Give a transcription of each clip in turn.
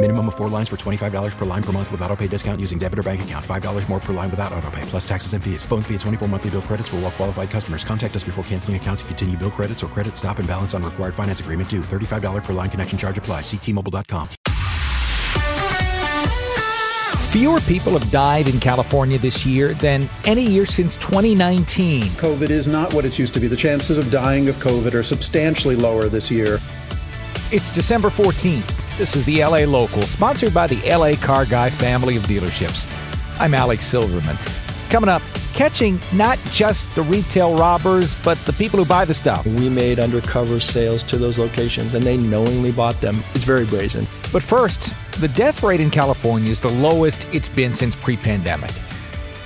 Minimum of four lines for $25 per line per month with auto pay discount using debit or bank account. $5 more per line without auto pay, plus taxes and fees. Phone fee at 24 monthly bill credits for all well qualified customers. Contact us before canceling account to continue bill credits or credit stop and balance on required finance agreement due. $35 per line connection charge apply. Ctmobile.com. Fewer people have died in California this year than any year since 2019. COVID is not what it used to be. The chances of dying of COVID are substantially lower this year. It's December 14th. This is the LA Local, sponsored by the LA Car Guy family of dealerships. I'm Alex Silverman. Coming up, catching not just the retail robbers, but the people who buy the stuff. We made undercover sales to those locations and they knowingly bought them. It's very brazen. But first, the death rate in California is the lowest it's been since pre pandemic.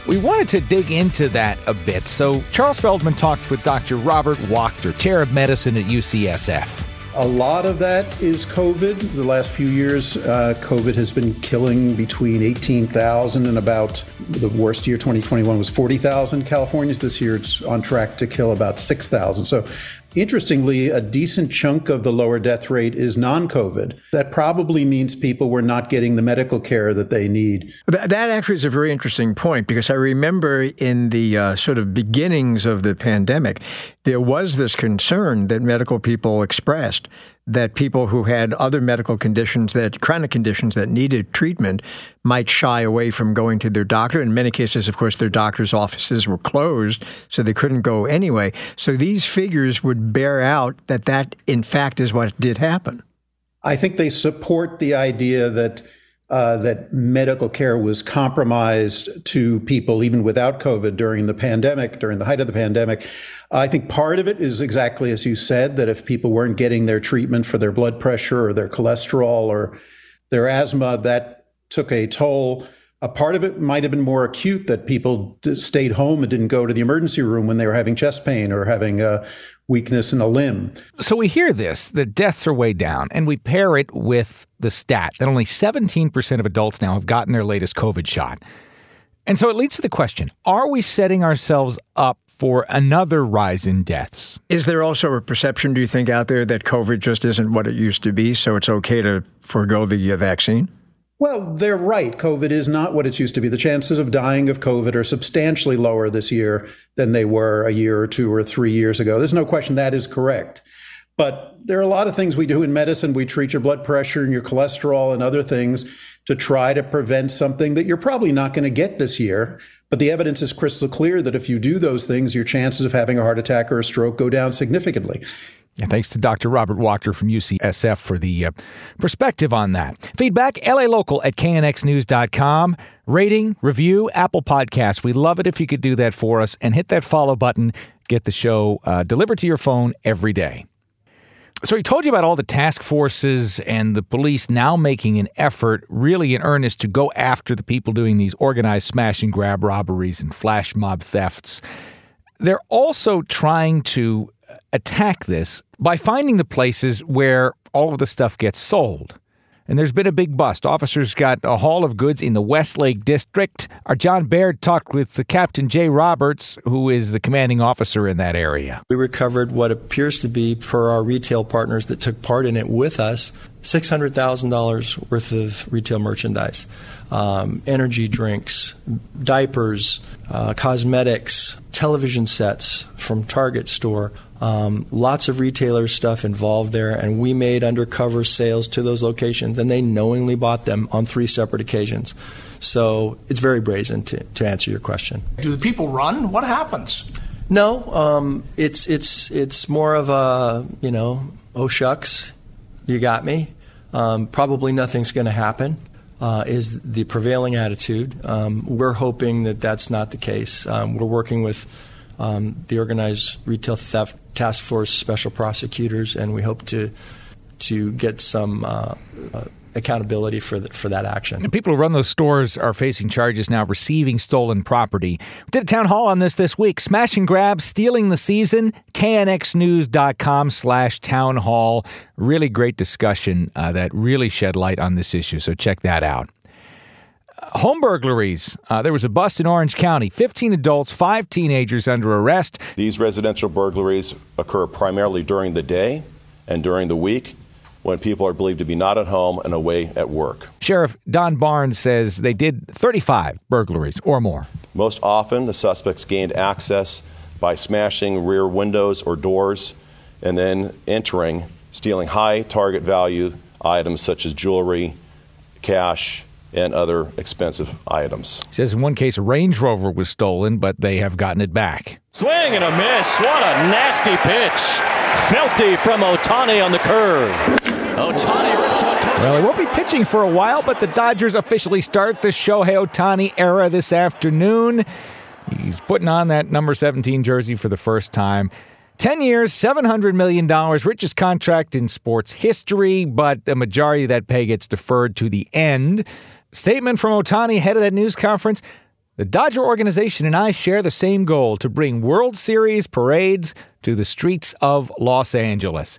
We wanted to dig into that a bit, so Charles Feldman talked with Dr. Robert Wachter, chair of medicine at UCSF. A lot of that is COVID. The last few years, uh, COVID has been killing between 18,000 and about the worst year, 2021, was 40,000 Californians. This year, it's on track to kill about 6,000. So Interestingly, a decent chunk of the lower death rate is non COVID. That probably means people were not getting the medical care that they need. That actually is a very interesting point because I remember in the uh, sort of beginnings of the pandemic, there was this concern that medical people expressed that people who had other medical conditions that chronic conditions that needed treatment might shy away from going to their doctor. In many cases, of course, their doctor's offices were closed, so they couldn't go anyway. So these figures would bear out that that, in fact, is what did happen. I think they support the idea that uh, that medical care was compromised to people even without COVID during the pandemic, during the height of the pandemic. I think part of it is exactly as you said, that if people weren't getting their treatment for their blood pressure or their cholesterol or their asthma, that took a toll. A part of it might have been more acute that people d- stayed home and didn't go to the emergency room when they were having chest pain or having a weakness in a limb. So we hear this, the deaths are way down, and we pair it with the stat that only 17% of adults now have gotten their latest COVID shot. And so it leads to the question are we setting ourselves up for another rise in deaths? Is there also a perception, do you think, out there that COVID just isn't what it used to be, so it's okay to forego the uh, vaccine? Well, they're right. COVID is not what it used to be. The chances of dying of COVID are substantially lower this year than they were a year or two or three years ago. There's no question that is correct. But there are a lot of things we do in medicine. We treat your blood pressure and your cholesterol and other things to try to prevent something that you're probably not going to get this year. But the evidence is crystal clear that if you do those things, your chances of having a heart attack or a stroke go down significantly. And thanks to Dr. Robert Wachter from UCSF for the uh, perspective on that. Feedback, LA Local at knxnews.com. Rating, review, Apple Podcasts. We love it if you could do that for us and hit that follow button. Get the show uh, delivered to your phone every day. So he told you about all the task forces and the police now making an effort, really in earnest, to go after the people doing these organized smash and grab robberies and flash mob thefts. They're also trying to attack this by finding the places where all of the stuff gets sold. And there's been a big bust. Officers got a haul of goods in the Westlake District. Our John Baird talked with the Captain Jay Roberts, who is the commanding officer in that area. We recovered what appears to be, per our retail partners that took part in it with us, $600,000 worth of retail merchandise. Um, energy drinks, diapers, uh, cosmetics, television sets from Target store, um, lots of retailer stuff involved there, and we made undercover sales to those locations, and they knowingly bought them on three separate occasions. So it's very brazen to, to answer your question. Do the people run? What happens? No, um, it's it's it's more of a you know, oh shucks, you got me. Um, probably nothing's going to happen. Uh, is the prevailing attitude. Um, we're hoping that that's not the case. Um, we're working with um, the Organized Retail Theft Task Force special prosecutors, and we hope to to get some uh, uh, accountability for the, for that action. And people who run those stores are facing charges now receiving stolen property. Did a town hall on this this week. Smash and grab, stealing the season. KNXNews.com slash town hall. Really great discussion uh, that really shed light on this issue. So check that out. Home burglaries. Uh, there was a bust in Orange County. 15 adults, five teenagers under arrest. These residential burglaries occur primarily during the day and during the week when people are believed to be not at home and away at work. Sheriff Don Barnes says they did 35 burglaries or more. Most often, the suspects gained access by smashing rear windows or doors and then entering, stealing high target value items such as jewelry, cash, and other expensive items. He says in one case, a Range Rover was stolen, but they have gotten it back. Swing and a miss. What a nasty pitch. Felty from Ohtani on the curve. Ohtani rips one Well, he won't be pitching for a while, but the Dodgers officially start the Shohei Ohtani era this afternoon. He's putting on that number 17 jersey for the first time. 10 years, $700 million, richest contract in sports history, but the majority of that pay gets deferred to the end. Statement from Ohtani head of that news conference. The Dodger organization and I share the same goal to bring World Series parades to the streets of Los Angeles.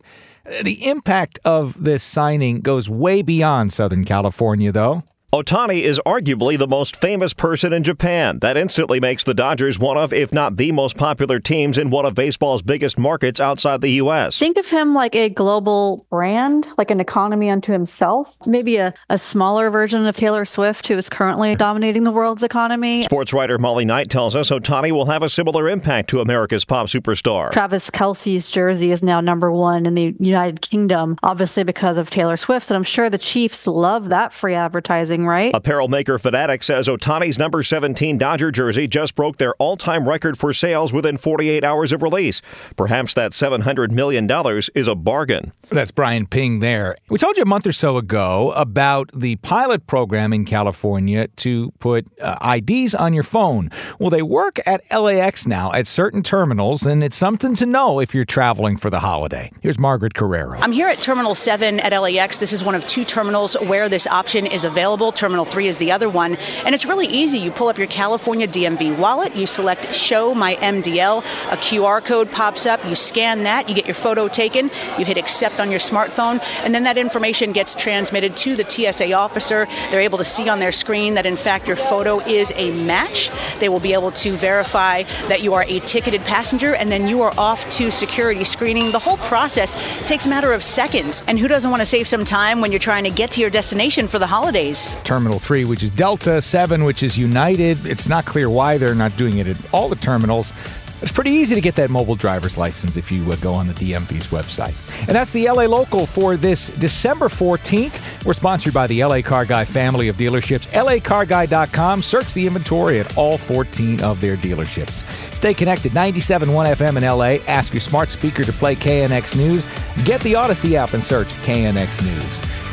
The impact of this signing goes way beyond Southern California, though. Ohtani is arguably the most famous person in Japan. That instantly makes the Dodgers one of, if not the most popular teams in one of baseball's biggest markets outside the U.S. Think of him like a global brand, like an economy unto himself. Maybe a, a smaller version of Taylor Swift, who is currently dominating the world's economy. Sports writer Molly Knight tells us Ohtani will have a similar impact to America's pop superstar. Travis Kelce's jersey is now number one in the United Kingdom, obviously because of Taylor Swift. And I'm sure the Chiefs love that free advertising right? Apparel maker Fanatics says Ohtani's number 17 Dodger jersey just broke their all time record for sales within 48 hours of release. Perhaps that $700 million is a bargain. That's Brian Ping there. We told you a month or so ago about the pilot program in California to put uh, IDs on your phone. Well, they work at LAX now at certain terminals, and it's something to know if you're traveling for the holiday. Here's Margaret Carrero. I'm here at Terminal 7 at LAX. This is one of two terminals where this option is available. Terminal 3 is the other one. And it's really easy. You pull up your California DMV wallet, you select Show My MDL, a QR code pops up, you scan that, you get your photo taken, you hit accept on your smartphone, and then that information gets transmitted to the TSA officer. They're able to see on their screen that in fact your photo is a match. They will be able to verify that you are a ticketed passenger, and then you are off to security screening. The whole process takes a matter of seconds. And who doesn't want to save some time when you're trying to get to your destination for the holidays? Terminal 3, which is Delta, 7, which is United. It's not clear why they're not doing it at all the terminals. It's pretty easy to get that mobile driver's license if you uh, go on the DMV's website. And that's the LA Local for this December 14th. We're sponsored by the LA Car Guy family of dealerships. LACarGuy.com. Search the inventory at all 14 of their dealerships. Stay connected 97.1 FM in LA. Ask your smart speaker to play KNX News. Get the Odyssey app and search KNX News.